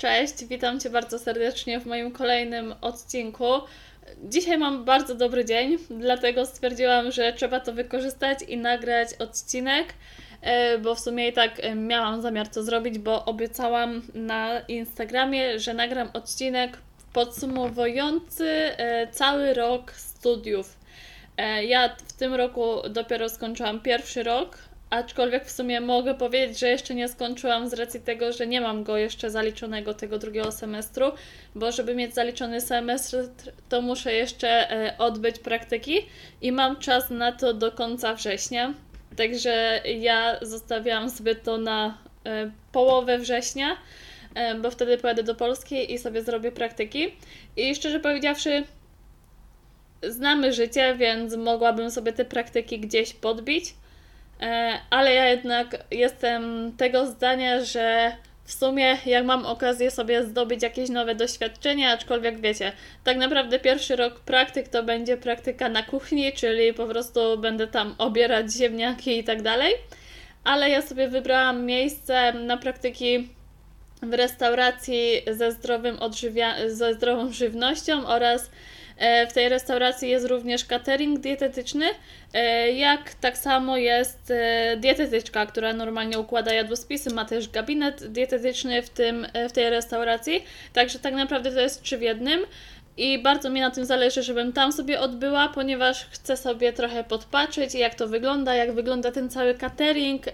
Cześć, witam Cię bardzo serdecznie w moim kolejnym odcinku. Dzisiaj mam bardzo dobry dzień, dlatego stwierdziłam, że trzeba to wykorzystać i nagrać odcinek, e, bo w sumie i tak e, miałam zamiar to zrobić, bo obiecałam na Instagramie, że nagram odcinek podsumowujący e, cały rok studiów. Ja w tym roku dopiero skończyłam pierwszy rok Aczkolwiek w sumie mogę powiedzieć, że jeszcze nie skończyłam z racji tego, że nie mam go jeszcze zaliczonego tego drugiego semestru, bo żeby mieć zaliczony semestr, to muszę jeszcze e, odbyć praktyki i mam czas na to do końca września. Także ja zostawiałam sobie to na e, połowę września, e, bo wtedy pojadę do Polski i sobie zrobię praktyki. I szczerze powiedziawszy, znamy życie, więc mogłabym sobie te praktyki gdzieś podbić ale ja jednak jestem tego zdania, że w sumie jak mam okazję sobie zdobyć jakieś nowe doświadczenia, aczkolwiek wiecie, tak naprawdę pierwszy rok praktyk to będzie praktyka na kuchni, czyli po prostu będę tam obierać ziemniaki i tak dalej. Ale ja sobie wybrałam miejsce na praktyki w restauracji ze, zdrowym odżywia- ze zdrową żywnością oraz E, w tej restauracji jest również catering dietetyczny, e, jak tak samo jest e, dietetyczka, która normalnie układa jadłospisy, ma też gabinet dietetyczny w, tym, w tej restauracji, także tak naprawdę to jest trzy w jednym. I bardzo mi na tym zależy, żebym tam sobie odbyła, ponieważ chcę sobie trochę podpatrzeć, jak to wygląda, jak wygląda ten cały catering,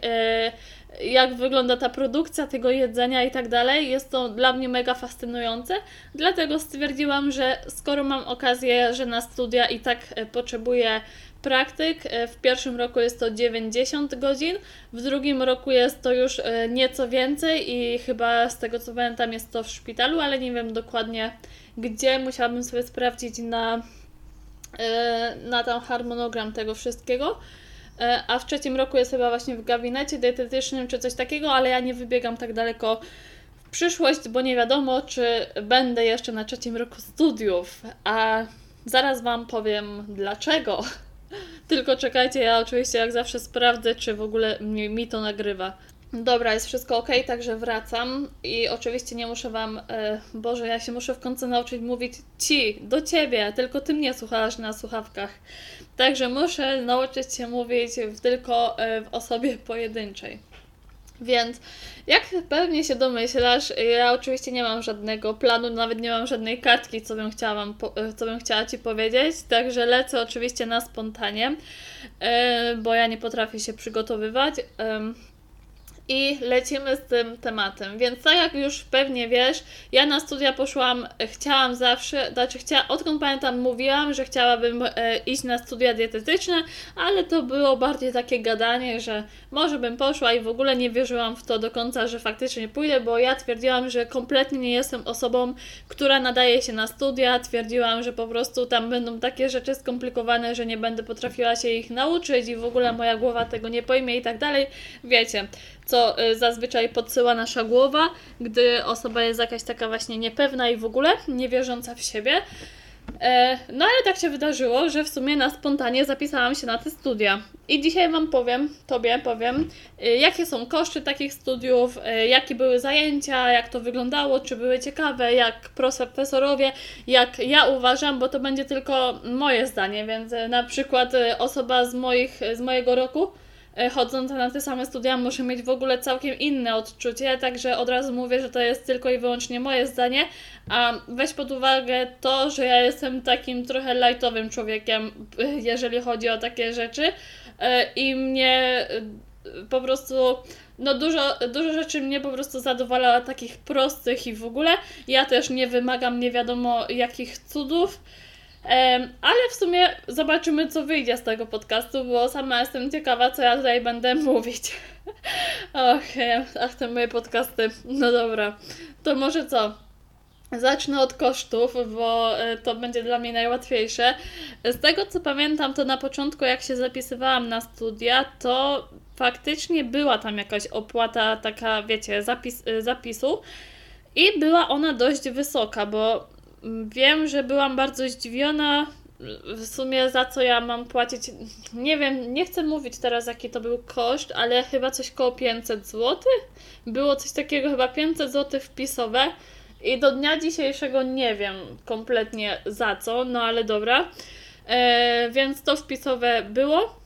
jak wygląda ta produkcja tego jedzenia i tak dalej. Jest to dla mnie mega fascynujące, dlatego stwierdziłam, że skoro mam okazję, że na studia i tak e, potrzebuję praktyk, e, w pierwszym roku jest to 90 godzin, w drugim roku jest to już e, nieco więcej i chyba z tego co pamiętam jest to w szpitalu, ale nie wiem dokładnie gdzie, musiałabym sobie sprawdzić na, na tam harmonogram tego wszystkiego. E, a w trzecim roku jest chyba właśnie w gabinecie dietetycznym czy coś takiego, ale ja nie wybiegam tak daleko w przyszłość, bo nie wiadomo, czy będę jeszcze na trzecim roku studiów, a zaraz Wam powiem dlaczego. Tylko czekajcie, ja oczywiście jak zawsze sprawdzę, czy w ogóle mi, mi to nagrywa. Dobra, jest wszystko ok, także wracam i oczywiście nie muszę Wam, e, Boże, ja się muszę w końcu nauczyć mówić Ci, do Ciebie, tylko Ty mnie słuchasz na słuchawkach. Także muszę nauczyć się mówić tylko e, w osobie pojedynczej. Więc jak pewnie się domyślasz, ja oczywiście nie mam żadnego planu, nawet nie mam żadnej kartki, co bym chciała, wam, e, co bym chciała Ci powiedzieć, także lecę oczywiście na spontanie, e, bo ja nie potrafię się przygotowywać i lecimy z tym tematem. Więc tak jak już pewnie wiesz, ja na studia poszłam, chciałam zawsze, znaczy chciała, odkąd pamiętam mówiłam, że chciałabym e, iść na studia dietetyczne, ale to było bardziej takie gadanie, że może bym poszła i w ogóle nie wierzyłam w to do końca, że faktycznie pójdę, bo ja twierdziłam, że kompletnie nie jestem osobą, która nadaje się na studia, twierdziłam, że po prostu tam będą takie rzeczy skomplikowane, że nie będę potrafiła się ich nauczyć i w ogóle moja głowa tego nie pojmie i tak dalej. Wiecie, co y, zazwyczaj podsyła nasza głowa, gdy osoba jest jakaś taka właśnie niepewna i w ogóle niewierząca w siebie. E, no ale tak się wydarzyło, że w sumie na spontanie zapisałam się na te studia. I dzisiaj Wam powiem, Tobie powiem, y, jakie są koszty takich studiów, y, jakie były zajęcia, jak to wyglądało, czy były ciekawe, jak profesorowie, jak ja uważam, bo to będzie tylko moje zdanie, więc na przykład osoba z, moich, z mojego roku chodząc na te same studia muszę mieć w ogóle całkiem inne odczucie, także od razu mówię, że to jest tylko i wyłącznie moje zdanie, a weź pod uwagę to, że ja jestem takim trochę lightowym człowiekiem, jeżeli chodzi o takie rzeczy e, i mnie e, po prostu no dużo, dużo rzeczy mnie po prostu zadowala takich prostych i w ogóle. Ja też nie wymagam nie wiadomo jakich cudów. Ale w sumie zobaczymy, co wyjdzie z tego podcastu, bo sama jestem ciekawa, co ja tutaj będę mówić. Och, ach, te moje podcasty. No dobra, to może co? Zacznę od kosztów, bo e, to będzie dla mnie najłatwiejsze. Z tego co pamiętam, to na początku, jak się zapisywałam na studia, to faktycznie była tam jakaś opłata, taka, wiecie, zapis, e, zapisu. I była ona dość wysoka, bo Wiem, że byłam bardzo zdziwiona w sumie za co ja mam płacić. Nie wiem, nie chcę mówić teraz jaki to był koszt, ale chyba coś koło 500 zł. Było coś takiego, chyba 500 zł wpisowe. I do dnia dzisiejszego nie wiem kompletnie za co, no ale dobra. E, więc to wpisowe było.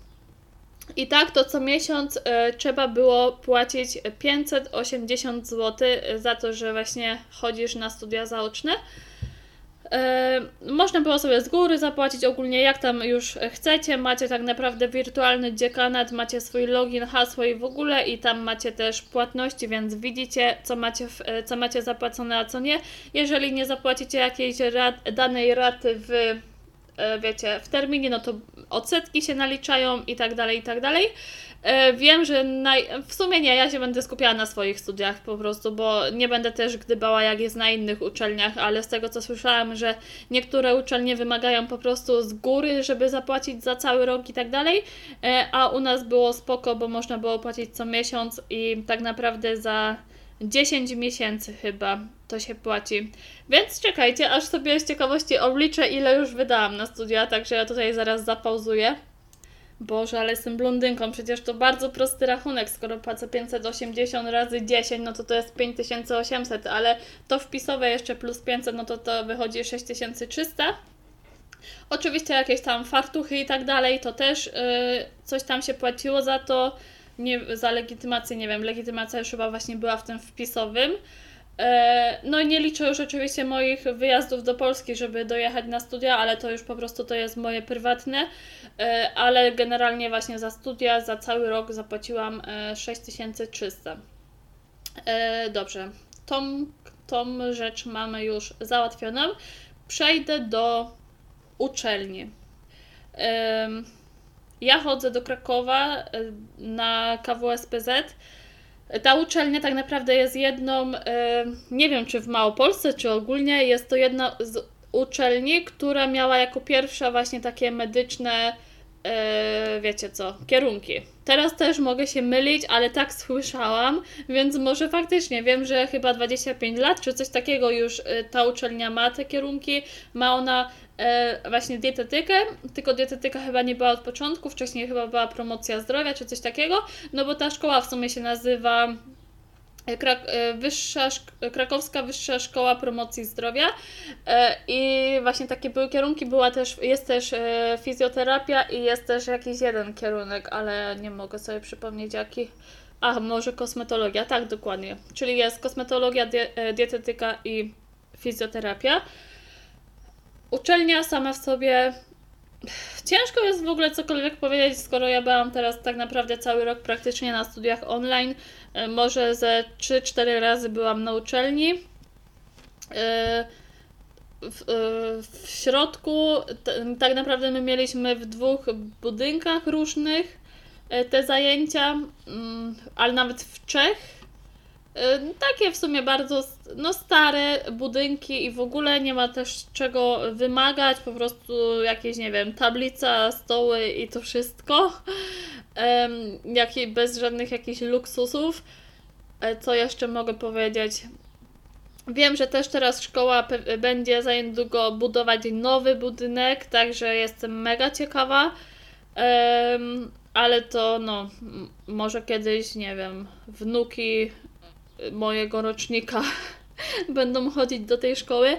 I tak to co miesiąc e, trzeba było płacić 580 zł za to, że właśnie chodzisz na studia zaoczne. E, można było sobie z góry zapłacić ogólnie jak tam już chcecie. Macie tak naprawdę wirtualny dziekanat, macie swój login, hasło i w ogóle i tam macie też płatności, więc widzicie co macie, w, co macie zapłacone, a co nie. Jeżeli nie zapłacicie jakiejś rat, danej raty w wiecie, w terminie, no to odsetki się naliczają i tak dalej, i tak dalej. E, wiem, że naj... w sumie nie, ja się będę skupiała na swoich studiach po prostu, bo nie będę też gdybała jak jest na innych uczelniach, ale z tego co słyszałam, że niektóre uczelnie wymagają po prostu z góry, żeby zapłacić za cały rok i tak dalej, e, a u nas było spoko, bo można było płacić co miesiąc i tak naprawdę za 10 miesięcy chyba to się płaci. Więc czekajcie, aż sobie z ciekawości obliczę, ile już wydałam na studia, także ja tutaj zaraz zapauzuję. Boże, ale jestem blondynką, przecież to bardzo prosty rachunek, skoro płacę 580 razy 10, no to to jest 5800, ale to wpisowe jeszcze plus 500, no to to wychodzi 6300. Oczywiście jakieś tam fartuchy i tak dalej, to też yy, coś tam się płaciło za to, nie, za legitymację, nie wiem, legitymacja już chyba właśnie była w tym wpisowym. E, no nie liczę już oczywiście moich wyjazdów do Polski, żeby dojechać na studia, ale to już po prostu to jest moje prywatne. E, ale generalnie właśnie za studia za cały rok zapłaciłam 6300. E, dobrze, tą, tą rzecz mamy już załatwioną. Przejdę do uczelni. Ja chodzę do Krakowa na KWSPZ ta uczelnia tak naprawdę jest jedną, nie wiem czy w Małopolsce, czy ogólnie, jest to jedna z uczelni, która miała jako pierwsza właśnie takie medyczne, e, wiecie co, kierunki. Teraz też mogę się mylić, ale tak słyszałam, więc może faktycznie wiem, że chyba 25 lat czy coś takiego już e, ta uczelnia ma te kierunki. Ma ona e, właśnie dietetykę, tylko dietetyka chyba nie była od początku, wcześniej chyba była promocja zdrowia czy coś takiego, no bo ta szkoła w sumie się nazywa e, Krak e, wyższa, Krakowska Wyższa Szkoła Promocji Zdrowia e, i właśnie takie były kierunki, była też, jest też fizjoterapia i jest też jakiś jeden kierunek, ale nie mogę sobie przypomnieć jaki. A, może kosmetologia, tak dokładnie. Czyli jest kosmetologia, dietetyka i fizjoterapia. Uczelnia sama w sobie. Ciężko jest w ogóle cokolwiek powiedzieć, skoro ja byłam teraz tak naprawdę cały rok praktycznie na studiach online. E, może ze 3-4 razy byłam na uczelni. E, w, e, w środku tak naprawdę my mieliśmy w dwóch budynkach różnych te zajęcia, mm, ale nawet w trzech Y, takie w sumie bardzo no, stare budynki i w ogóle nie ma też czego wymagać, po prostu jakieś, nie wiem, tablica, stoły i to wszystko. Um, bez żadnych jakichś luksusów. E, co jeszcze mogę powiedzieć? Wiem, że też teraz szkoła będzie za niedługo budować nowy budynek, także jestem mega ciekawa. Ale to no, może kiedyś, nie wiem, wnuki mojego rocznika będą chodzić do tej szkoły.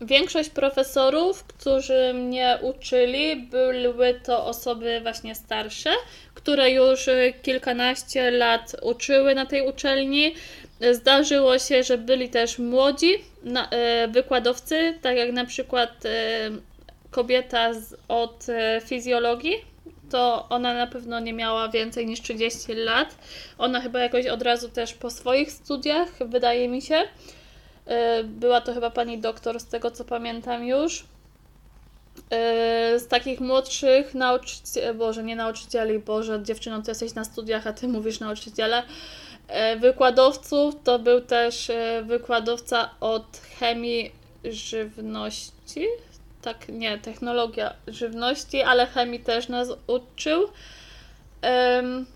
Większość profesorów, którzy mnie uczyli, były to osoby właśnie starsze, które już kilkanaście lat uczyły na tej uczelni. Zdarzyło się, że byli też młodzi e, wykładowcy, tak jak na przykład e, kobieta z, od e, fizjologii, to ona na pewno nie miała więcej niż 30 lat. Ona chyba jakoś od razu też po swoich studiach, wydaje mi się. E, była to chyba pani doktor, z tego co pamiętam już. E, z takich młodszych nauczycieli, Boże, nie nauczycieli, Boże, dziewczyną, ty jesteś na studiach, a ty mówisz nauczyciele. E, wykładowców to był też wykładowca od chemii żywności, tak, nie, technologia żywności, ale chemii też nas uczył. Um,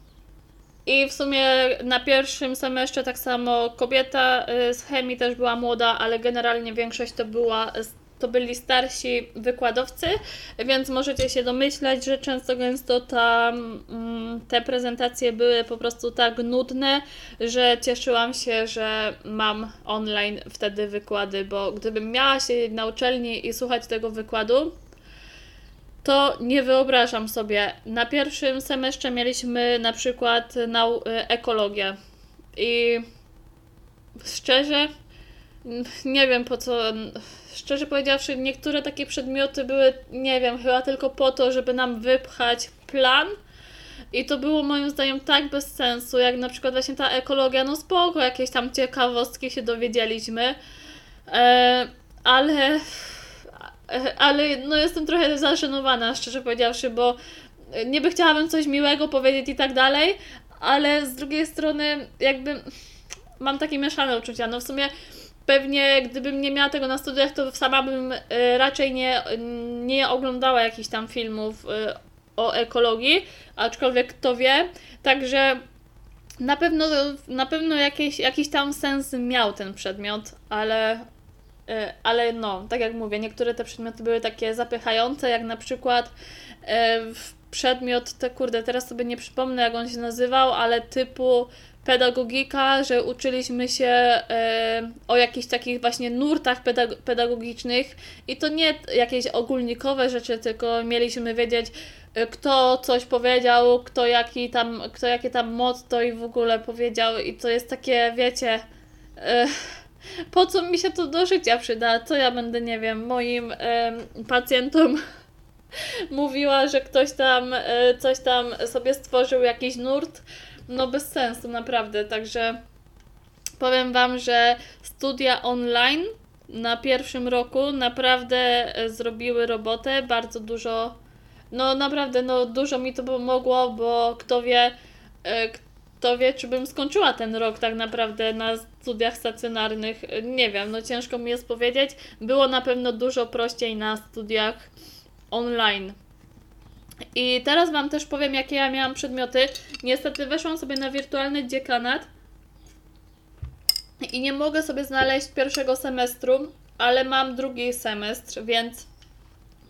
I w sumie na pierwszym semestrze tak samo kobieta y, z chemii też była młoda, ale generalnie większość to była to byli starsi wykładowcy, więc możecie się domyślać, że często gęsto tam mm, te prezentacje były po prostu tak nudne, że cieszyłam się, że mam online wtedy wykłady, bo gdybym miała się na uczelni i słuchać tego wykładu, to nie wyobrażam sobie. Na pierwszym semestrze mieliśmy na przykład nau- ekologię i szczerze nie wiem po co szczerze powiedziawszy, niektóre takie przedmioty były, nie wiem, chyba tylko po to, żeby nam wypchać plan. I to było moim zdaniem tak bez sensu, jak na przykład właśnie ta ekologia, no spoko, jakieś tam ciekawostki się dowiedzieliśmy, e, ale, ale no jestem trochę zażenowana, szczerze powiedziawszy, bo niby chciałabym coś miłego powiedzieć i tak dalej, ale z drugiej strony jakby mam takie mieszane uczucia, no w sumie pewnie gdybym nie miała tego na studiach, to sama bym y, raczej nie, nie oglądała jakichś tam filmów y, o ekologii, aczkolwiek kto wie. Także na pewno, na pewno jakiś, jakiś tam sens miał ten przedmiot, ale, y, ale no, tak jak mówię, niektóre te przedmioty były takie zapychające, jak na przykład przedmiot, te kurde, teraz sobie nie przypomnę jak on się nazywał, ale typu pedagogika, że uczyliśmy się o jakichś takich właśnie nurtach pedag pedagogicznych i to nie jakieś ogólnikowe rzeczy, tylko mieliśmy wiedzieć, e, kto coś powiedział, kto, jaki tam, kto jakie tam motto i w ogóle powiedział i to jest takie, wiecie, e, po co mi się to do życia przyda, co ja będę, nie wiem, moim pacjentom mówiła, że ktoś tam e, coś tam sobie stworzył jakiś nurt, no bez sensu, naprawdę. Także powiem Wam, że studia online na pierwszym roku naprawdę e, zrobiły robotę, bardzo dużo, no naprawdę, no dużo mi to pomogło, bo kto wie, e, kto wie, czy bym skończyła ten rok tak naprawdę na studiach stacjonarnych, nie wiem, no ciężko mi jest powiedzieć. Było na pewno dużo prościej na studiach online. I teraz Wam też powiem, jakie ja miałam przedmioty. Niestety weszłam sobie na wirtualny dziekanat i nie mogę sobie znaleźć pierwszego semestru, ale mam drugi semestr, więc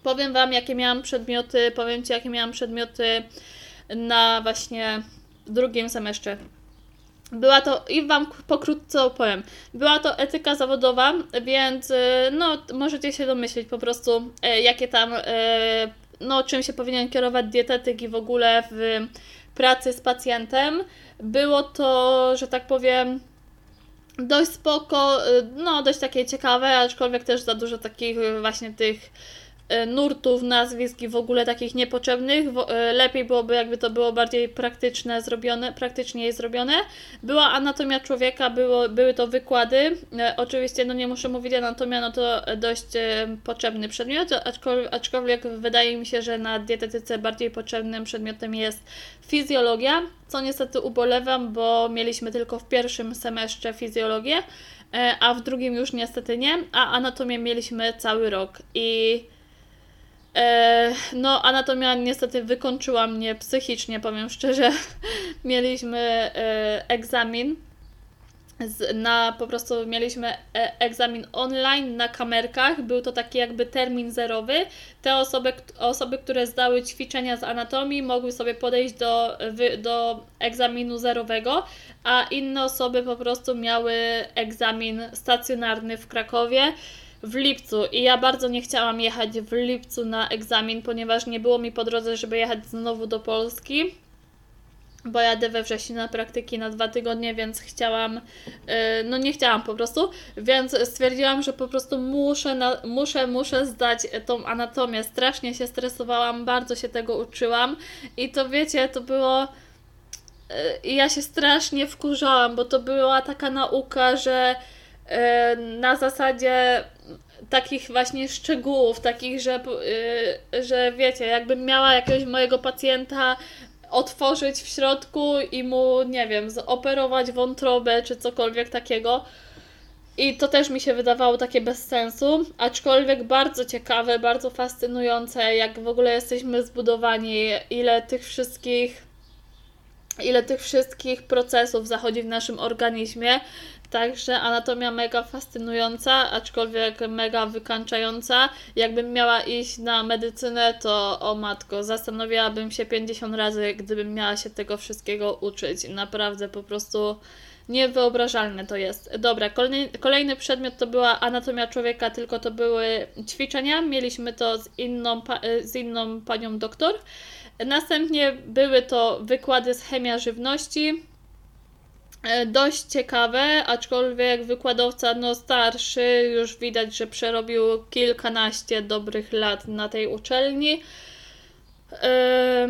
powiem Wam, jakie miałam przedmioty, powiem Ci, jakie miałam przedmioty na właśnie drugim semestrze. Była to, i Wam pokrótce opowiem, była to etyka zawodowa, więc y, no, możecie się domyślić po prostu, y, jakie tam y, no, czym się powinien kierować dietetyk i w ogóle w pracy z pacjentem. Było to, że tak powiem, dość spoko, y, no dość takie ciekawe, aczkolwiek też za dużo takich właśnie tych nurtów, nazwisk i w ogóle takich niepotrzebnych. E, lepiej byłoby, jakby to było bardziej praktyczne, zrobione, praktycznie zrobione. Była anatomia człowieka, było, były to wykłady. E, oczywiście, no nie muszę mówić, anatomia no to dość potrzebny przedmiot, aczkolwiek, aczkolwiek wydaje mi się, że na dietetyce bardziej potrzebnym przedmiotem jest fizjologia, co niestety ubolewam, bo mieliśmy tylko w pierwszym semestrze fizjologię, a w drugim już niestety nie, a anatomię mieliśmy cały rok i E, no, anatomia niestety wykończyła mnie psychicznie, powiem szczerze. Mieliśmy e, egzamin. na po prostu mieliśmy e, egzamin online na kamerkach. Był to taki jakby termin zerowy. Te osoby, osoby które zdały ćwiczenia z anatomii, mogły sobie podejść do, do egzaminu zerowego, a inne osoby po prostu miały egzamin stacjonarny w Krakowie w lipcu i ja bardzo nie chciałam jechać w lipcu na egzamin, ponieważ nie było mi po drodze, żeby jechać znowu do Polski, bo jadę we wrześniu na praktyki na dwa tygodnie, więc chciałam, y, no nie chciałam po prostu, więc stwierdziłam, że po prostu muszę, muszę, muszę zdać tą anatomię. Strasznie się stresowałam, bardzo się tego uczyłam i to wiecie, to było y, i ja się strasznie wkurzałam, bo to była taka nauka, że na zasadzie takich właśnie szczegółów, takich, że, yy, że wiecie, jakbym miała jakiegoś mojego pacjenta otworzyć w środku i mu, nie wiem, zoperować wątrobę czy cokolwiek takiego. I to też mi się wydawało takie bez sensu, aczkolwiek bardzo ciekawe, bardzo fascynujące, jak w ogóle jesteśmy zbudowani, ile tych wszystkich ile tych wszystkich procesów zachodzi w naszym organizmie. Także anatomia mega fascynująca, aczkolwiek mega wykańczająca. Jakbym miała iść na medycynę, to o matko, zastanawiałabym się 50 razy, gdybym miała się tego wszystkiego uczyć. Naprawdę po prostu niewyobrażalne to jest. Dobra, kolejny, kolejny przedmiot to była anatomia człowieka, tylko to były ćwiczenia. Mieliśmy to z inną, z inną panią doktor. Następnie były to wykłady z chemia żywności E, dość ciekawe, aczkolwiek wykładowca no starszy, już widać, że przerobił kilkanaście dobrych lat na tej uczelni. E,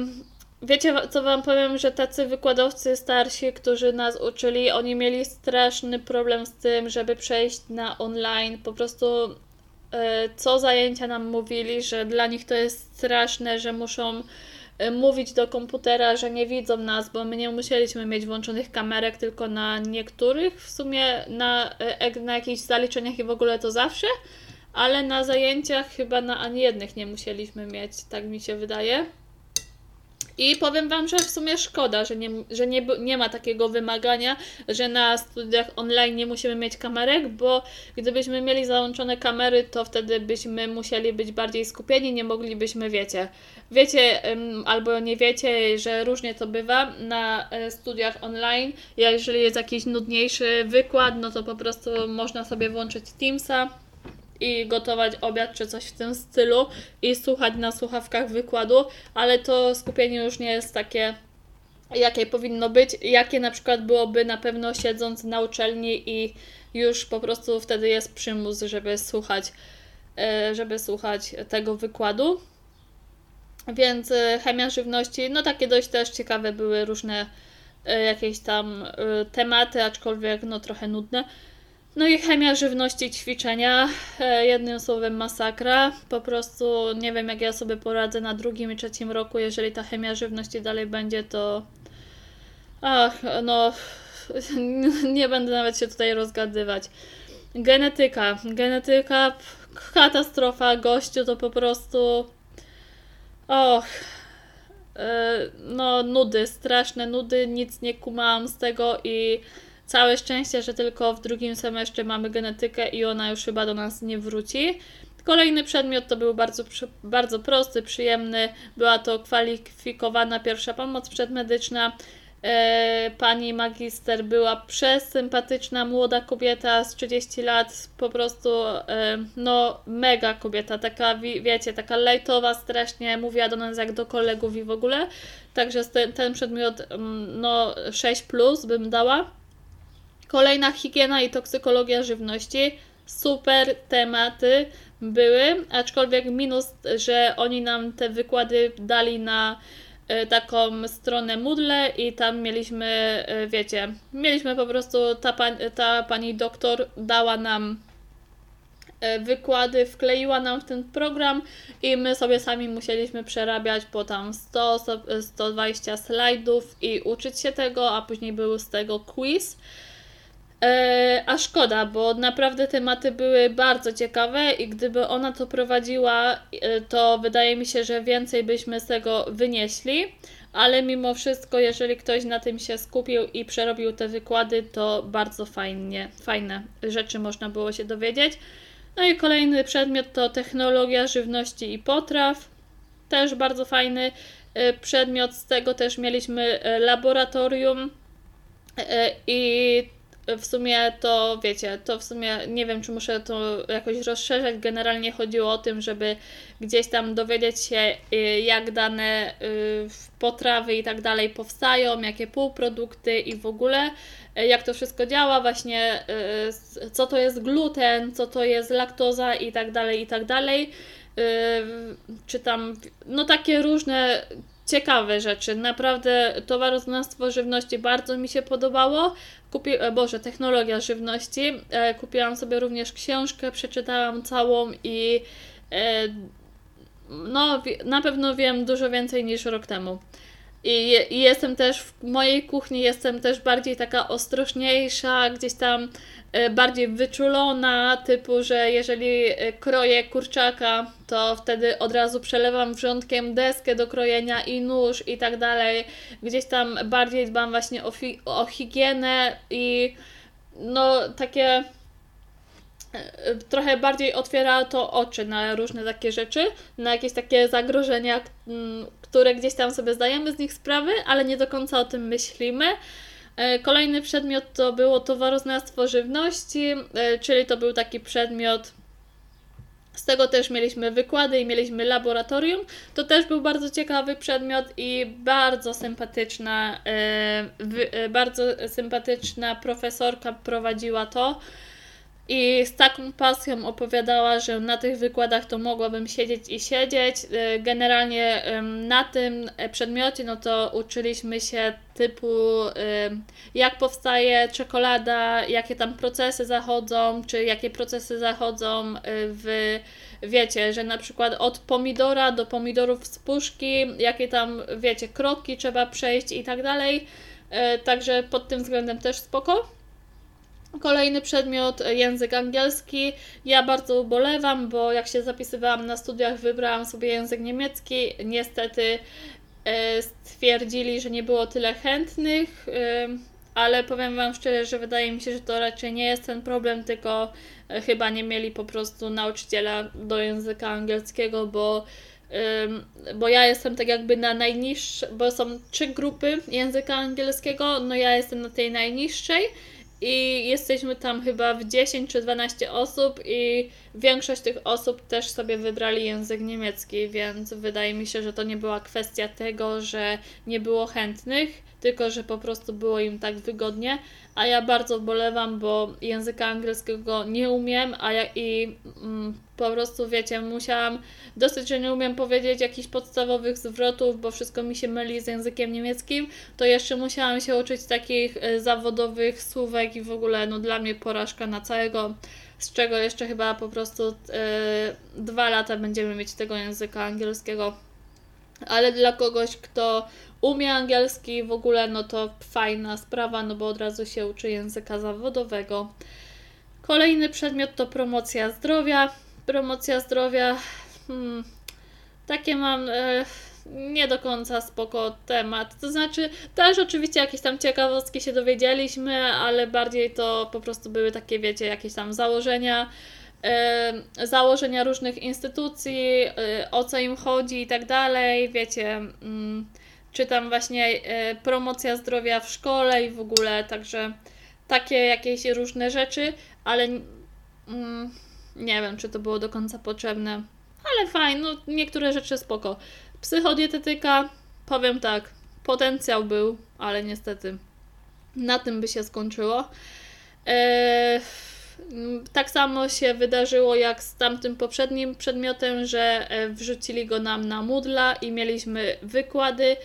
wiecie, co Wam powiem, że tacy wykładowcy starsi, którzy nas uczyli, oni mieli straszny problem z tym, żeby przejść na online. Po prostu e, co zajęcia nam mówili, że dla nich to jest straszne, że muszą mówić do komputera, że nie widzą nas, bo my nie musieliśmy mieć włączonych kamerek, tylko na niektórych, w sumie na, y, na jakichś zaliczeniach i w ogóle to zawsze, ale na zajęciach chyba na ani jednych nie musieliśmy mieć, tak mi się wydaje. I powiem Wam, że w sumie szkoda, że, nie, że nie, nie ma takiego wymagania, że na studiach online nie musimy mieć kamerek, bo gdybyśmy mieli załączone kamery, to wtedy byśmy musieli być bardziej skupieni, nie moglibyśmy, wiecie, wiecie albo nie wiecie, że różnie to bywa na e, studiach online. Jeżeli jest jakiś nudniejszy wykład, no to po prostu można sobie włączyć Teamsa i gotować obiad czy coś w tym stylu i słuchać na słuchawkach wykładu, ale to skupienie już nie jest takie jakie powinno być, jakie na przykład byłoby na pewno siedząc na uczelni i już po prostu wtedy jest przymus, żeby słuchać, e, żeby słuchać tego wykładu. Więc e, chemia żywności, no takie dość też ciekawe były różne e, jakieś tam tematy, aczkolwiek no trochę nudne. No i chemia żywności, ćwiczenia, e, jednym słowem masakra. Po prostu nie wiem, jak ja sobie poradzę na drugim i trzecim roku, jeżeli ta chemia żywności dalej będzie, to. Ach, no. Nie będę nawet się tutaj rozgadywać. Genetyka. Genetyka, katastrofa, gościu to po prostu. Och. E, no, nudy, straszne nudy, nic nie kumałam z tego i Całe szczęście, że tylko w drugim semestrze mamy genetykę i ona już chyba do nas nie wróci. Kolejny przedmiot to był bardzo, bardzo prosty, przyjemny. Była to kwalifikowana pierwsza pomoc przedmedyczna. E, pani magister była przesympatyczna, młoda kobieta z 30 lat, po prostu e, no mega kobieta, taka wiecie, taka lejtowa strasznie, mówiła do nas jak do kolegów i w ogóle. Także ten, ten przedmiot mm, no 6 plus bym dała. Kolejna higiena i toksykologia żywności. Super tematy były, aczkolwiek minus, że oni nam te wykłady dali na e, taką stronę Moodle i tam mieliśmy, e, wiecie, mieliśmy po prostu, ta, pan, ta pani doktor dała nam e, wykłady, wkleiła nam w ten program i my sobie sami musieliśmy przerabiać po tam 100, 120 slajdów i uczyć się tego, a później był z tego quiz. E, a szkoda, bo naprawdę tematy były bardzo ciekawe i gdyby ona to prowadziła, e, to wydaje mi się, że więcej byśmy z tego wynieśli. Ale mimo wszystko, jeżeli ktoś na tym się skupił i przerobił te wykłady, to bardzo fajnie, fajne rzeczy można było się dowiedzieć. No i kolejny przedmiot to technologia żywności i potraw. Też bardzo fajny e, przedmiot. Z tego też mieliśmy laboratorium i w sumie to wiecie, to w sumie nie wiem, czy muszę to jakoś rozszerzać. Generalnie chodziło o tym, żeby gdzieś tam dowiedzieć się, y, jak dane y, potrawy i tak dalej powstają, jakie półprodukty i w ogóle y, jak to wszystko działa, właśnie co to jest gluten, co to jest laktoza i tak dalej, i tak dalej. Czy tam, no takie różne ciekawe rzeczy. Naprawdę towaroznawstwo żywności bardzo mi się podobało. Kupi... E, Boże, technologia żywności. E, kupiłam sobie również książkę, przeczytałam całą i e, no, na pewno wiem dużo więcej niż rok temu. I, I, jestem też w mojej kuchni, jestem też bardziej taka ostrożniejsza, gdzieś tam e, bardziej wyczulona, typu, że jeżeli e, kroję kurczaka, to wtedy od razu przelewam wrzątkiem deskę do krojenia i nóż i tak dalej. Gdzieś tam bardziej dbam właśnie o, fi- o higienę i no takie trochę bardziej otwiera to oczy na różne takie rzeczy, na jakieś takie zagrożenia, które gdzieś tam sobie zdajemy z nich sprawy, ale nie do końca o tym myślimy. Kolejny przedmiot to było towaroznawstwo żywności, czyli to był taki przedmiot z tego też mieliśmy wykłady i mieliśmy laboratorium. To też był bardzo ciekawy przedmiot i bardzo sympatyczna, e, bardzo sympatyczna profesorka prowadziła to. I z taką pasją opowiadała, że na tych wykładach to mogłabym siedzieć i siedzieć. E, generalnie na tym przedmiocie no to uczyliśmy się typu jak powstaje czekolada, jakie tam procesy zachodzą, czy jakie procesy zachodzą e, w wiecie, że na przykład od pomidora do pomidorów z puszki, jakie tam wiecie, kroki trzeba przejść i tak dalej. E, także pod tym względem też spoko. Kolejny przedmiot, język angielski. Ja bardzo ubolewam, bo jak się zapisywałam na studiach, wybrałam sobie język niemiecki. Niestety e, stwierdzili, że nie było tyle chętnych, e, ale powiem Wam szczerze, że wydaje mi się, że to raczej nie jest ten problem, tylko e, chyba nie mieli po prostu nauczyciela do języka angielskiego, bo bo ja jestem tak jakby na najniższej, bo są trzy grupy języka angielskiego, no ja jestem na tej najniższej i jesteśmy tam chyba w 10 czy 12 osób i większość tych osób też sobie wybrali język niemiecki, więc wydaje mi się, że to nie była kwestia tego, że nie było chętnych, tylko że po prostu było im tak wygodnie, a ja bardzo bolewam, bo języka angielskiego nie umiem, a ja i mm, po prostu wiecie, musiałam dosyć, że nie umiem powiedzieć jakichś podstawowych zwrotów, bo wszystko mi się myli z językiem niemieckim, to jeszcze musiałam się uczyć takich y, zawodowych słówek i w ogóle no dla mnie porażka na całego z czego jeszcze chyba po prostu y, dwa lata będziemy mieć tego języka angielskiego. Ale dla kogoś, kto umie angielski w ogóle, no to fajna sprawa, no bo od razu się uczy języka zawodowego. Kolejny przedmiot to promocja zdrowia. Promocja zdrowia, hmm, takie mam e, nie do końca spoko temat. To znaczy, też oczywiście jakieś tam ciekawostki się dowiedzieliśmy, ale bardziej to po prostu były takie, wiecie, jakieś tam założenia założenia różnych instytucji, e, o co im chodzi i tak dalej, wiecie, mm, czy tam właśnie e, promocja zdrowia w szkole i w ogóle, także takie jakieś różne rzeczy, ale mm, nie wiem, czy to było do końca potrzebne, ale fajnie, no niektóre rzeczy spoko. Psychodietetyka, powiem tak, potencjał był, ale niestety na tym by się skończyło. Eee, tak samo się wydarzyło jak z tamtym poprzednim przedmiotem, że e, wrzucili go nam na Moodla i mieliśmy wykłady,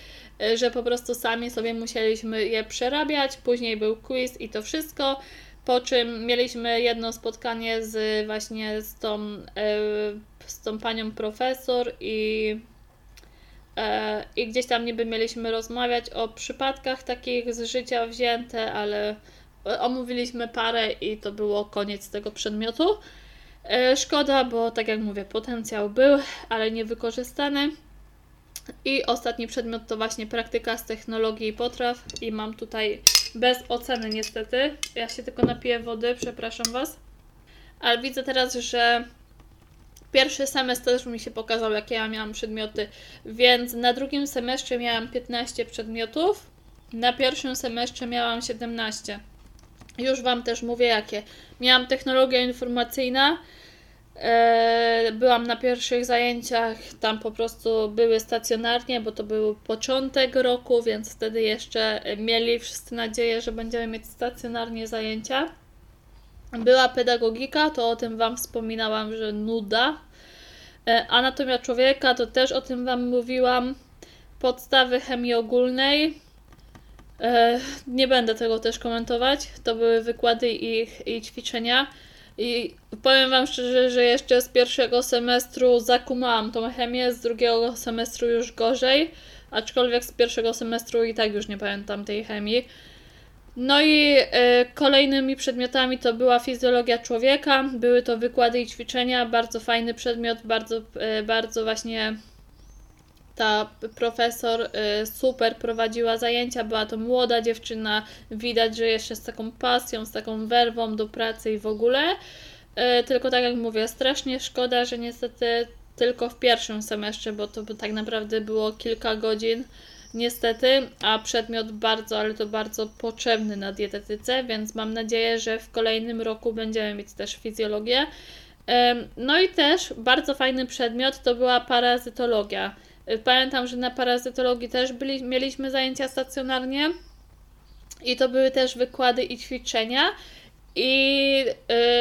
e, że po prostu sami sobie musieliśmy je przerabiać. Później był quiz i to wszystko. Po czym mieliśmy jedno spotkanie z właśnie z tą, e, z tą panią profesor i, i gdzieś tam niby mieliśmy rozmawiać o przypadkach takich z życia wzięte, ale omówiliśmy parę i to było koniec tego przedmiotu. E, szkoda, bo tak jak mówię, potencjał był, ale niewykorzystany. I ostatni przedmiot to właśnie praktyka z technologii i potraw. I mam tutaj bez oceny niestety. Ja się tylko napiję wody, przepraszam Was. Ale widzę teraz, że pierwszy semestr mi się pokazał, jakie ja miałam przedmioty. Więc na drugim semestrze miałam 15 przedmiotów. Na pierwszym semestrze miałam 17. Już Wam też mówię jakie. Miałam technologia informacyjna. E, byłam na pierwszych zajęciach, tam po prostu były stacjonarnie, bo to był początek roku, więc wtedy jeszcze mieli wszyscy nadzieję, że będziemy mieć stacjonarnie zajęcia. Była pedagogika, to o tym Wam wspominałam, że nuda. E, anatomia człowieka, to też o tym Wam mówiłam. Podstawy chemii ogólnej, E, nie będę tego też komentować. To były wykłady i, i ćwiczenia. I powiem Wam szczerze, że jeszcze z pierwszego semestru zakumałam tą chemię, z drugiego semestru już gorzej, aczkolwiek z pierwszego semestru i tak już nie pamiętam tej chemii. No i e, kolejnymi przedmiotami to była fizjologia człowieka, były to wykłady i ćwiczenia, bardzo fajny przedmiot, bardzo, e, bardzo właśnie ta profesor y, super prowadziła zajęcia, była to młoda dziewczyna, widać, że jeszcze z taką pasją, z taką werwą do pracy i w ogóle. Tylko tak jak mówię, strasznie szkoda, że niestety tylko w pierwszym semestrze, bo to by tak naprawdę było kilka godzin niestety, a przedmiot bardzo, ale to bardzo potrzebny na dietetyce, więc mam nadzieję, że w kolejnym roku będziemy mieć też fizjologię. No i też bardzo fajny przedmiot to była parazytologia. Pamiętam, że na parazytologii też byli, mieliśmy zajęcia stacjonarnie i to były też wykłady i ćwiczenia. I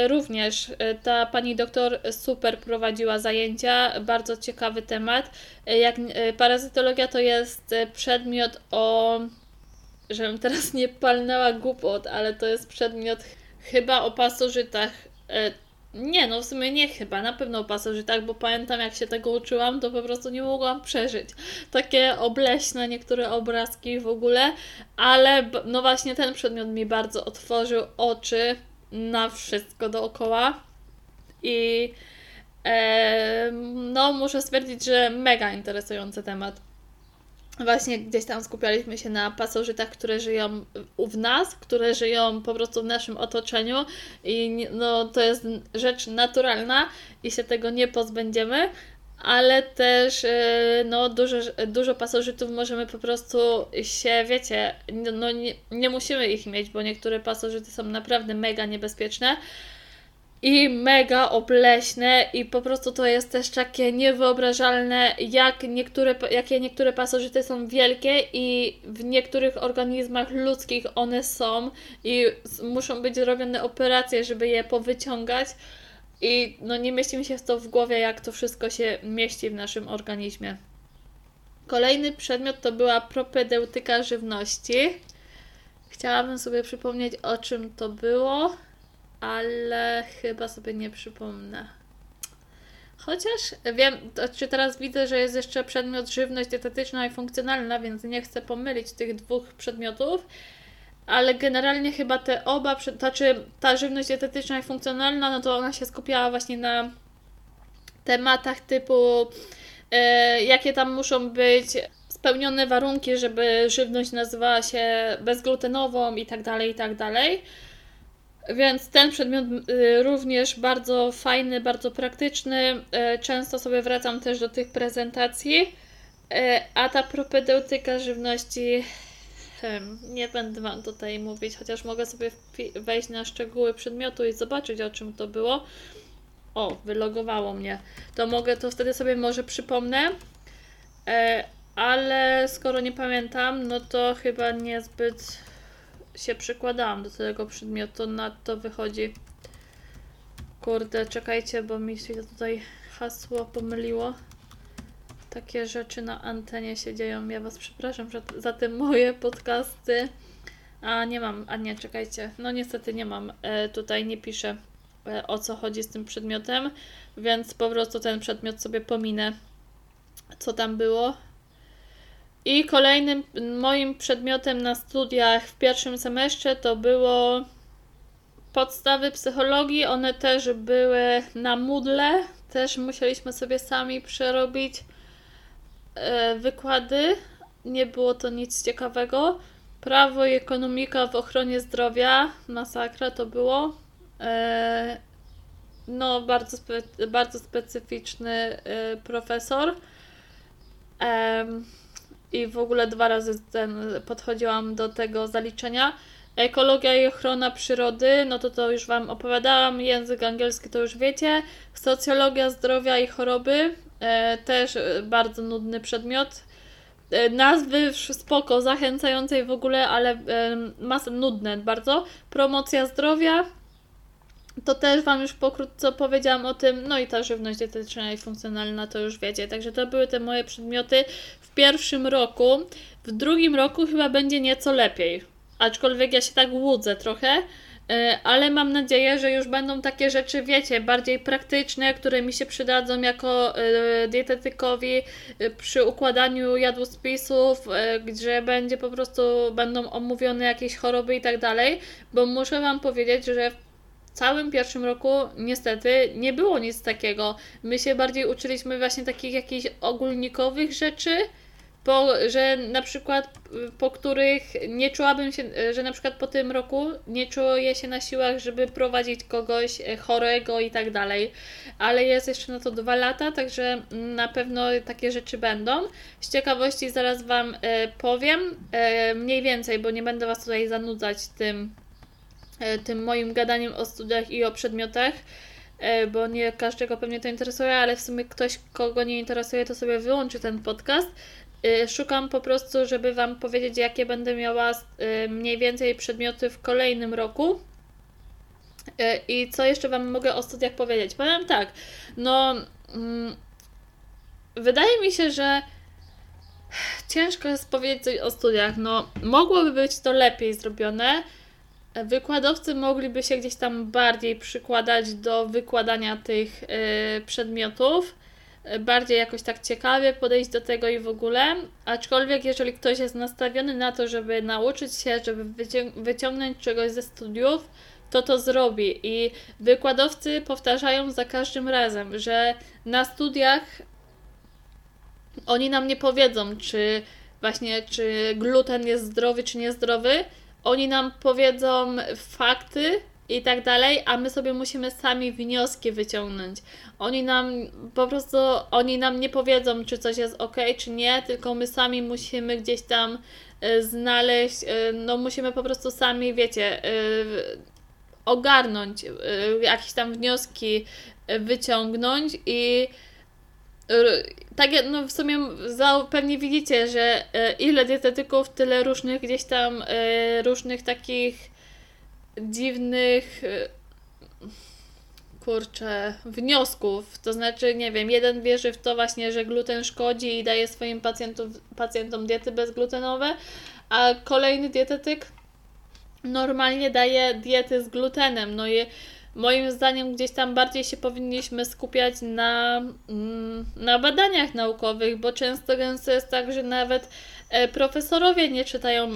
y, również y, ta pani doktor super prowadziła zajęcia, bardzo ciekawy temat. Y, jak y, parazytologia to jest przedmiot o, żebym teraz nie palnęła głupot, ale to jest przedmiot chyba o pasożytach. Y, nie, no w sumie nie chyba, na pewno o pasożytach, bo pamiętam jak się tego uczyłam, to po prostu nie mogłam przeżyć. Takie obleśne niektóre obrazki w ogóle, ale no właśnie ten przedmiot mi bardzo otworzył oczy na wszystko dookoła i e, no muszę stwierdzić, że mega interesujący temat. Właśnie gdzieś tam skupialiśmy się na pasożytach, które żyją w nas, które żyją po prostu w naszym otoczeniu i no, to jest rzecz naturalna i się tego nie pozbędziemy, ale też y, no, dużo, dużo pasożytów możemy po prostu się, wiecie, no, nie, nie musimy ich mieć, bo niektóre pasożyty są naprawdę mega niebezpieczne i mega obleśne i po prostu to jest też takie niewyobrażalne, jak niektóre, jakie niektóre pasożyty są wielkie i w niektórych organizmach ludzkich one są i muszą być robione operacje, żeby je powyciągać i no nie mieści mi się to w głowie, jak to wszystko się mieści w naszym organizmie. Kolejny przedmiot to była propedeutyka żywności. Chciałabym sobie przypomnieć, o czym to było, ale chyba sobie nie przypomnę. Chociaż wiem, czy teraz widzę, że jest jeszcze przedmiot żywność dietetyczna i funkcjonalna, więc nie chcę pomylić tych dwóch przedmiotów ale generalnie chyba te oba, znaczy ta żywność dietetyczna i funkcjonalna, no to ona się skupiała właśnie na tematach typu e, jakie tam muszą być spełnione warunki, żeby żywność nazywała się bezglutenową i tak dalej, i tak dalej. Więc ten przedmiot y, również bardzo fajny, bardzo praktyczny. E, często sobie wracam też do tych prezentacji. E, a ta propedeutyka żywności nie będę Wam tutaj mówić, chociaż mogę sobie wejść na szczegóły przedmiotu i zobaczyć, o czym to było. O, wylogowało mnie. To mogę, to wtedy sobie może przypomnę. Ale skoro nie pamiętam, no to chyba niezbyt się przykładałam do tego przedmiotu. Na to wychodzi. Kurde, czekajcie, bo mi się tutaj hasło pomyliło takie rzeczy na antenie się dzieją. Ja Was przepraszam za, za te moje podcasty. A nie mam, a nie, czekajcie. No niestety nie mam. E, tutaj nie piszę e, o co chodzi z tym przedmiotem, więc po prostu ten przedmiot sobie pominę, co tam było. I kolejnym moim przedmiotem na studiach w pierwszym semestrze to było podstawy psychologii. One też były na Moodle. Też musieliśmy sobie sami przerobić e, wykłady. Nie było to nic ciekawego. Prawo i ekonomika w ochronie zdrowia. Masakra to było. E, no, bardzo, bardzo specyficzny e, profesor. I w ogóle dwa razy ten, podchodziłam do tego zaliczenia. Ekologia i ochrona przyrody, no to to już Wam opowiadałam. Język angielski to już wiecie. Socjologia zdrowia i choroby, E, też e, bardzo nudny przedmiot. E, nazwy spoko, zachęcającej w ogóle, ale masy nudne bardzo. Promocja zdrowia. To też Wam już pokrótce powiedziałam o tym. No i ta żywność dietetyczna i funkcjonalna to już wiecie. Także to były te moje przedmioty w pierwszym roku. W drugim roku chyba będzie nieco lepiej. Aczkolwiek ja się tak łudzę trochę, E, ale mam nadzieję, że już będą takie rzeczy, wiecie, bardziej praktyczne, które mi się przydadzą jako e, dietetykowi e, przy układaniu jadłospisów, gdzie będzie po prostu, będą omówione jakieś choroby i tak dalej, bo muszę Wam powiedzieć, że całym pierwszym roku niestety nie było nic takiego. My się bardziej uczyliśmy właśnie takich jakichś ogólnikowych rzeczy, po, że na przykład po których nie czułabym się, że na przykład po tym roku nie czuję się na siłach, żeby prowadzić kogoś chorego i tak dalej. Ale jest jeszcze na to dwa lata, także na pewno takie rzeczy będą. Z ciekawości zaraz Wam powiem mniej więcej, bo nie będę Was tutaj zanudzać tym, tym moim gadaniem o studiach i o przedmiotach bo nie każdego pewnie to interesuje, ale w sumie ktoś, kogo nie interesuje, to sobie wyłączy ten podcast. Y, szukam po prostu, żeby Wam powiedzieć, jakie będę miała mniej więcej przedmioty w kolejnym roku. I co jeszcze Wam mogę o studiach powiedzieć? Powiem tak, no. Mm, wydaje mi się, że ciężko jest powiedzieć coś o studiach. No, mogłoby być to lepiej zrobione. Wykładowcy mogliby się gdzieś tam bardziej przykładać do wykładania tych przedmiotów bardziej jakoś tak ciekawie podejść do tego i w ogóle. Aczkolwiek, jeżeli ktoś jest nastawiony na to, żeby nauczyć się, żeby wyciągnąć czegoś ze studiów, to to zrobi. I wykładowcy powtarzają za każdym razem, że na studiach oni nam nie powiedzą, czy właśnie, czy gluten jest zdrowy, czy niezdrowy. Oni nam powiedzą fakty, i tak dalej, a my sobie musimy sami wnioski wyciągnąć. Oni nam po prostu, oni nam nie powiedzą, czy coś jest ok, czy nie, tylko my sami musimy gdzieś tam y, znaleźć, y, no musimy po prostu sami, wiecie, y, ogarnąć, jakieś tam wnioski wyciągnąć i tak, no w sumie pewnie widzicie, że ile dietetyków, tyle różnych gdzieś tam różnych takich dziwnych y, kurczę, wniosków. To znaczy, nie wiem, jeden wierzy w to właśnie, że gluten szkodzi i daje swoim pacjentom, pacjentom diety bezglutenowe, a kolejny dietetyk normalnie daje diety z glutenem. No i moim zdaniem gdzieś tam bardziej się powinniśmy skupiać na, mm, na badaniach naukowych, bo często gęsto jest tak, że nawet E, profesorowie nie czytają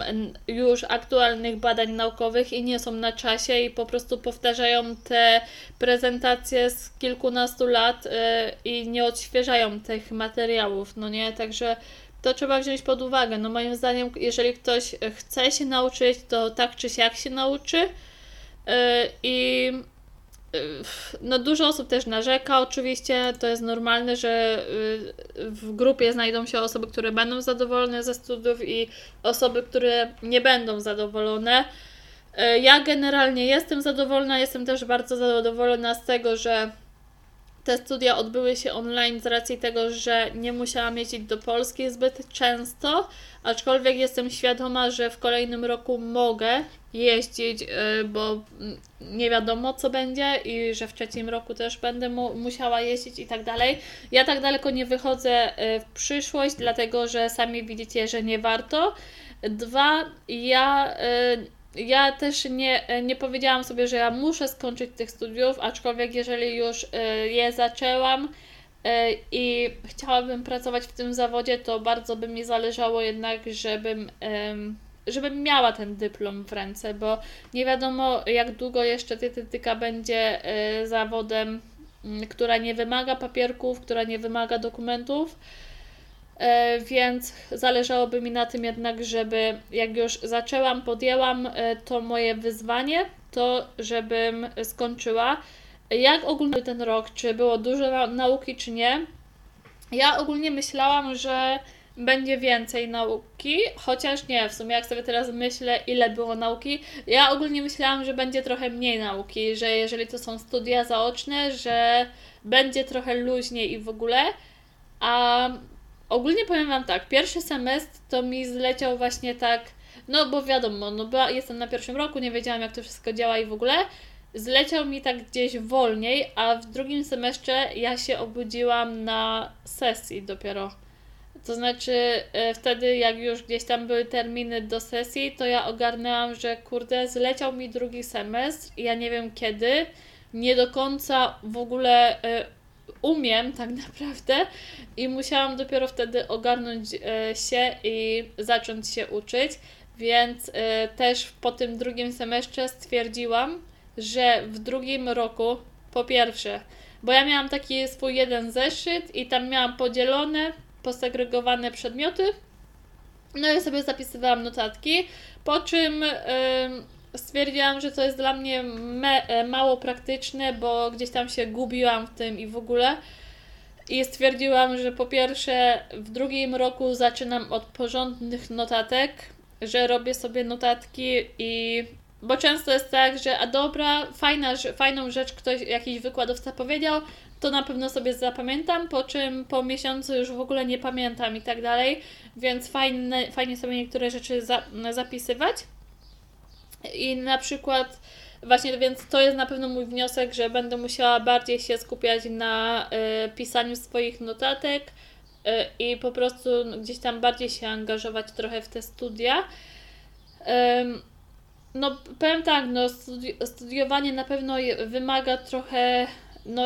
już aktualnych badań naukowych i nie są na czasie i po prostu powtarzają te prezentacje z kilkunastu lat e, i nie odświeżają tych materiałów, no nie? Także to trzeba wziąć pod uwagę. No moim zdaniem, jeżeli ktoś chce się nauczyć, to tak czy siak się nauczy e, i no dużo osób też narzeka, oczywiście to jest normalne, że y, w grupie znajdą się osoby, które będą zadowolone ze studiów i osoby, które nie będą zadowolone. Y, ja generalnie jestem zadowolona, jestem też bardzo zadowolona z tego, że te studia odbyły się online z racji tego, że nie musiałam jeździć do Polski zbyt często, aczkolwiek jestem świadoma, że w kolejnym roku mogę jeździć, y, bo nie wiadomo co będzie i że w trzecim roku też będę mu musiała jeździć i tak dalej. Ja tak daleko nie wychodzę y, w przyszłość, dlatego że sami widzicie, że nie warto. Dwa, ja y, ja też nie, nie powiedziałam sobie, że ja muszę skończyć tych studiów, aczkolwiek jeżeli już e, je zaczęłam e, i chciałabym pracować w tym zawodzie, to bardzo by mi zależało jednak, żebym, żebym miała ten dyplom w ręce, bo nie wiadomo jak długo jeszcze dietetyka będzie e, zawodem, która nie wymaga papierków, która nie wymaga dokumentów. E, więc zależałoby mi na tym jednak, żeby jak już zaczęłam, podjęłam e, to moje wyzwanie, to żebym skończyła. Jak ogólnie ten rok, czy było dużo nauki, czy nie? Ja ogólnie myślałam, że będzie więcej nauki, chociaż nie, w sumie jak sobie teraz myślę, ile było nauki, ja ogólnie myślałam, że będzie trochę mniej nauki, że jeżeli to są studia zaoczne, że będzie trochę luźniej i w ogóle, a Ogólnie powiem Wam tak, pierwszy semestr to mi zleciał właśnie tak, no bo wiadomo, no była, jestem na pierwszym roku, nie wiedziałam jak to wszystko działa i w ogóle. Zleciał mi tak gdzieś wolniej, a w drugim semestrze ja się obudziłam na sesji dopiero. To znaczy, e, wtedy jak już gdzieś tam były terminy do sesji, to ja ogarnęłam, że kurde, zleciał mi drugi semestr i ja nie wiem kiedy. Nie do końca w ogóle e, umiem tak naprawdę i musiałam dopiero wtedy ogarnąć e, się i zacząć się uczyć, więc e, też po tym drugim semestrze stwierdziłam, że w drugim roku, po pierwsze, bo ja miałam taki swój jeden zeszyt i tam miałam podzielone, posegregowane przedmioty. No i sobie zapisywałam notatki, po czym stwierdziłam, że to jest dla mnie me, e, mało praktyczne, bo gdzieś tam się gubiłam w tym i w ogóle. I stwierdziłam, że po pierwsze w drugim roku zaczynam od porządnych notatek, że robię sobie notatki i bo często jest tak, że a dobra, fajna, fajną rzecz ktoś, jakiś wykładowca powiedział, to na pewno sobie zapamiętam, po czym po miesiącu już w ogóle nie pamiętam i tak dalej, więc fajne, fajnie sobie niektóre rzeczy za, zapisywać. I na przykład właśnie, więc to jest na pewno mój wniosek, że będę musiała bardziej się skupiać na y, pisaniu swoich notatek y, i po prostu gdzieś tam bardziej się angażować trochę w te studia. No, powiem tak, no, studi studiowanie na pewno wymaga trochę, no,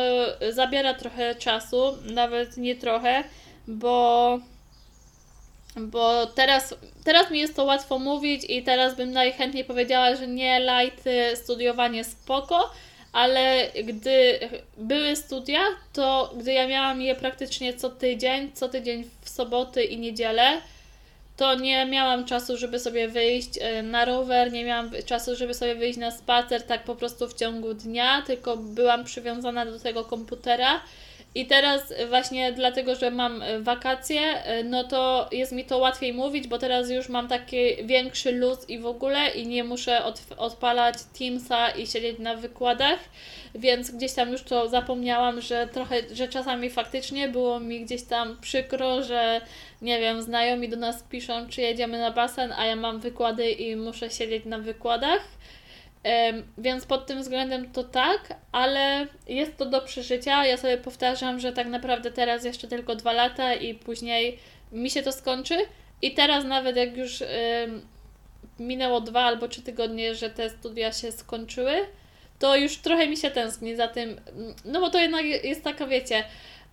zabiera trochę czasu, nawet nie trochę, bo, bo teraz, teraz mi jest to łatwo mówić i teraz bym najchętniej powiedziała, że nie, light, studiowanie spoko, ale gdy były studia, to gdy ja miałam je praktycznie co tydzień, co tydzień w soboty i niedzielę, to nie miałam czasu, żeby sobie wyjść e, na rower, nie miałam czasu, żeby sobie wyjść na spacer tak po prostu w ciągu dnia, tylko byłam przywiązana do tego komputera. I teraz właśnie dlatego, że mam wakacje, e, no to jest mi to łatwiej mówić, bo teraz już mam taki większy luz i w ogóle i nie muszę od, odpalać Teamsa i siedzieć na wykładach, więc gdzieś tam już to zapomniałam, że trochę, że czasami faktycznie było mi gdzieś tam przykro, że nie wiem, znajomi do nas piszą, czy jedziemy na basen, a ja mam wykłady i muszę siedzieć na wykładach. Więc pod tym względem to tak, ale jest to do przeżycia. Ja sobie powtarzam, że tak naprawdę teraz jeszcze tylko dwa lata i później mi się to skończy. I teraz nawet jak już minęło dwa albo trzy tygodnie, że te studia się skończyły, to już trochę mi się tęskni za tym. No bo to jednak jest taka, wiecie,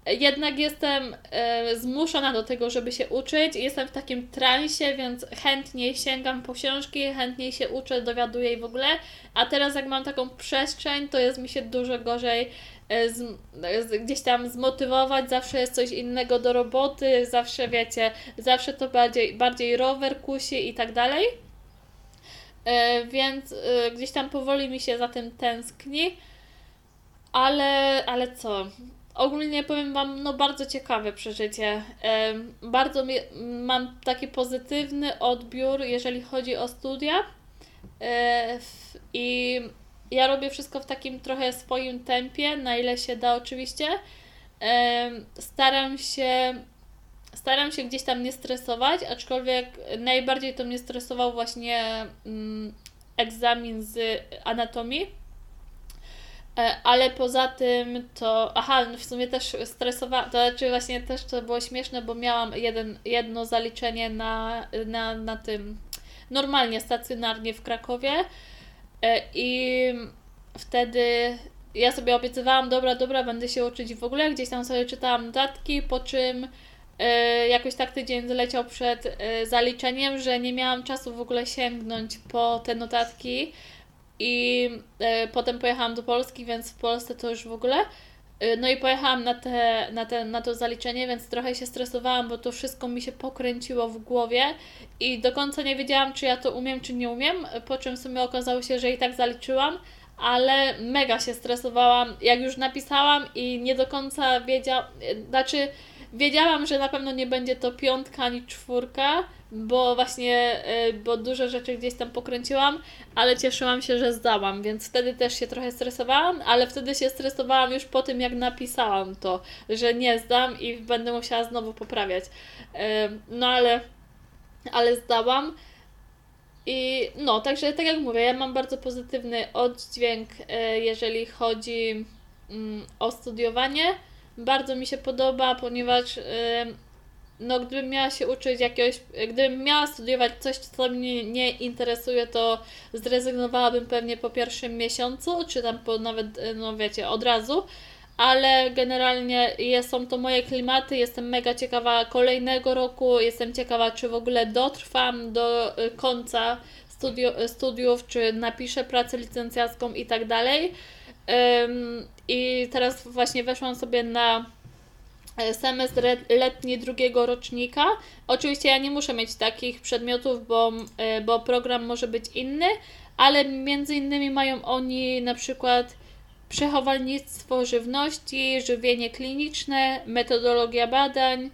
jednak jestem e, zmuszona do tego, żeby się uczyć jestem w takim transie, więc chętniej sięgam po książki, chętniej się uczę, dowiaduję i w ogóle. A teraz jak mam taką przestrzeń, to jest mi się dużo gorzej e, z, z, gdzieś tam zmotywować, zawsze jest coś innego do roboty, zawsze wiecie, zawsze to bardziej, bardziej rower kusi i tak dalej. Więc gdzieś tam powoli mi się za tym tęskni. Ale, ale co? Ogólnie powiem Wam, no bardzo ciekawe przeżycie. Bardzo mam taki pozytywny odbiór, jeżeli chodzi o studia. E, I ja robię wszystko w takim trochę swoim tempie, na ile się da oczywiście. Staram się staram się gdzieś tam nie stresować, aczkolwiek najbardziej to mnie stresował właśnie mm, egzamin z anatomii ale poza tym to, aha, w sumie też stresowałam, to znaczy właśnie też to było śmieszne, bo miałam jeden, jedno zaliczenie na, na, na tym, normalnie, stacjonarnie w Krakowie. E, i wtedy ja sobie obiecywałam, dobra, dobra, będę się uczyć w ogóle, gdzieś tam sobie czytałam notatki, po czym e, jakoś tak tydzień zleciał przed zaliczeniem, że nie miałam czasu w ogóle sięgnąć po te notatki, i e, potem pojechałam do Polski, więc w Polsce to już w ogóle. E, no i pojechałam na, te, na, te, na to zaliczenie, więc trochę się stresowałam, bo to wszystko mi się pokręciło w głowie i do końca nie wiedziałam, czy ja to umiem, czy nie umiem. Po czym w sumie okazało się, że i tak zaliczyłam, ale mega się stresowałam. Jak już napisałam i nie do końca wiedziałam, znaczy wiedziałam, że na pewno nie będzie to piątka ani czwórka, bo właśnie, y, bo dużo rzeczy gdzieś tam pokręciłam, ale cieszyłam się, że zdałam, więc wtedy też się trochę stresowałam, ale wtedy się stresowałam już po tym, jak napisałam to, że nie zdam i będę musiała znowu poprawiać. Y, no ale, ale zdałam. I no, także tak jak mówię, ja mam bardzo pozytywny oddźwięk, y, jeżeli chodzi mm, o studiowanie. Bardzo mi się podoba, ponieważ no gdybym miała się uczyć jakiegoś, gdybym miała studiować coś, co mnie nie interesuje, to zrezygnowałabym pewnie po pierwszym miesiącu, czy tam po nawet, no wiecie, od razu, ale generalnie są to moje klimaty, jestem mega ciekawa kolejnego roku, jestem ciekawa, czy w ogóle dotrwam do y, końca studio, studiów, czy napiszę pracę licencjacką i tak dalej. I teraz właśnie weszłam sobie na e, semestr letni drugiego rocznika. Oczywiście ja nie muszę mieć takich przedmiotów, bo, e, bo program może być inny, ale między innymi mają oni na przykład przechowalnictwo żywności, żywienie kliniczne, metodologia badań,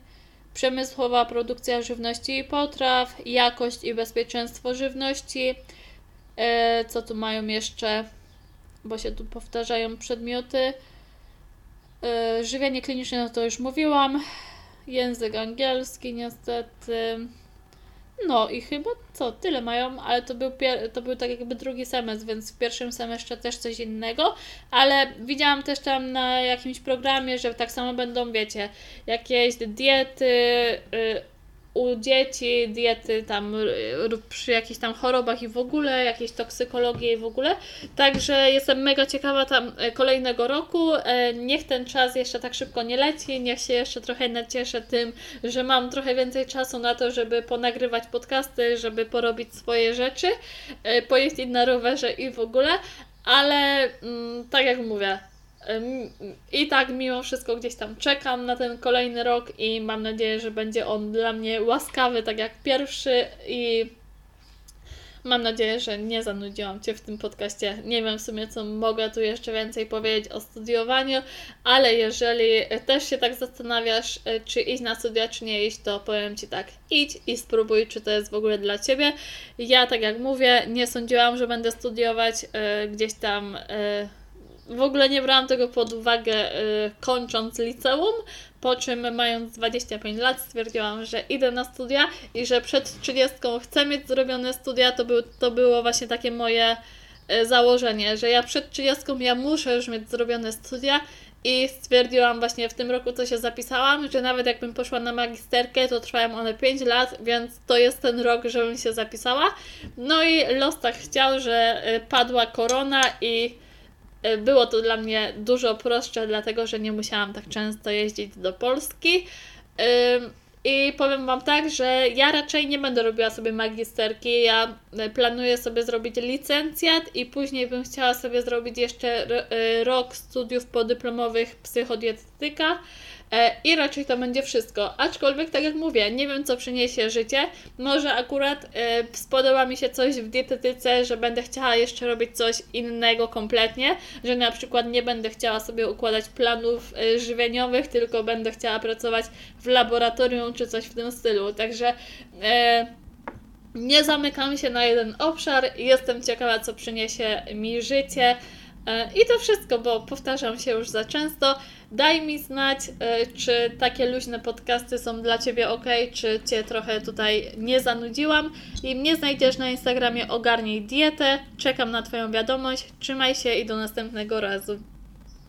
przemysłowa produkcja żywności i potraw, jakość i bezpieczeństwo żywności. E, co tu mają jeszcze? Bo się tu powtarzają przedmioty. E, żywienie kliniczne, no to już mówiłam. Język angielski, niestety. No i chyba co, tyle mają, ale to był, to był tak jakby drugi semestr, więc w pierwszym semestrze też coś innego, ale widziałam też tam na jakimś programie, że tak samo będą, wiecie, jakieś diety, y, u dzieci diety tam przy jakichś tam chorobach i w ogóle, jakieś toksykologii i w ogóle. Także jestem mega ciekawa tam e, kolejnego roku. E, niech ten czas jeszcze tak szybko nie leci, niech się jeszcze trochę nacieszę tym, że mam trochę więcej czasu na to, żeby ponagrywać podcasty, żeby porobić swoje rzeczy, e, pojeździć na rowerze i w ogóle. Ale mm, tak jak mówię, i tak mimo wszystko gdzieś tam czekam na ten kolejny rok i mam nadzieję, że będzie on dla mnie łaskawy, tak jak pierwszy i mam nadzieję, że nie zanudziłam Cię w tym podcaście. Nie wiem w sumie, co mogę tu jeszcze więcej powiedzieć o studiowaniu, ale jeżeli też się tak zastanawiasz, e, czy iść na studia, czy nie iść, to powiem Ci tak, idź i spróbuj, czy to jest w ogóle dla Ciebie. Ja, tak jak mówię, nie sądziłam, że będę studiować e, gdzieś tam... W ogóle nie brałam tego pod uwagę y, kończąc liceum, po czym mając 25 lat stwierdziłam, że idę na studia i że przed 30 chcę mieć zrobione studia, to, był, to było właśnie takie moje y, założenie, że ja przed 30 ja muszę już mieć zrobione studia i stwierdziłam właśnie w tym roku, co się zapisałam, że nawet jakbym poszła na magisterkę, to trwają one 5 lat, więc to jest ten rok, żebym się zapisała. No i los tak chciał, że y, padła korona i było to dla mnie dużo prostsze, dlatego że nie musiałam tak często jeździć do Polski. I powiem Wam tak, że ja raczej nie będę robiła sobie magisterki. Ja e, planuję sobie zrobić licencjat i później bym chciała sobie zrobić jeszcze e, rok studiów podyplomowych psychodietetyka E, I raczej to będzie wszystko. Aczkolwiek, tak jak mówię, nie wiem, co przyniesie życie. Może akurat e, spodoba mi się coś w dietetyce, że będę chciała jeszcze robić coś innego kompletnie, że na przykład nie będę chciała sobie układać planów e, żywieniowych, tylko będę chciała pracować w laboratorium czy coś w tym stylu. Także. nie zamykam się na jeden obszar, jestem ciekawa, co przyniesie mi życie. I to wszystko, bo powtarzam się już za często. Daj mi znać, e, czy takie luźne podcasty są dla Ciebie ok, czy Cię trochę tutaj nie zanudziłam. I mnie znajdziesz na Instagramie Ogarnij Dietę. Czekam na Twoją wiadomość. Trzymaj się i do następnego razu.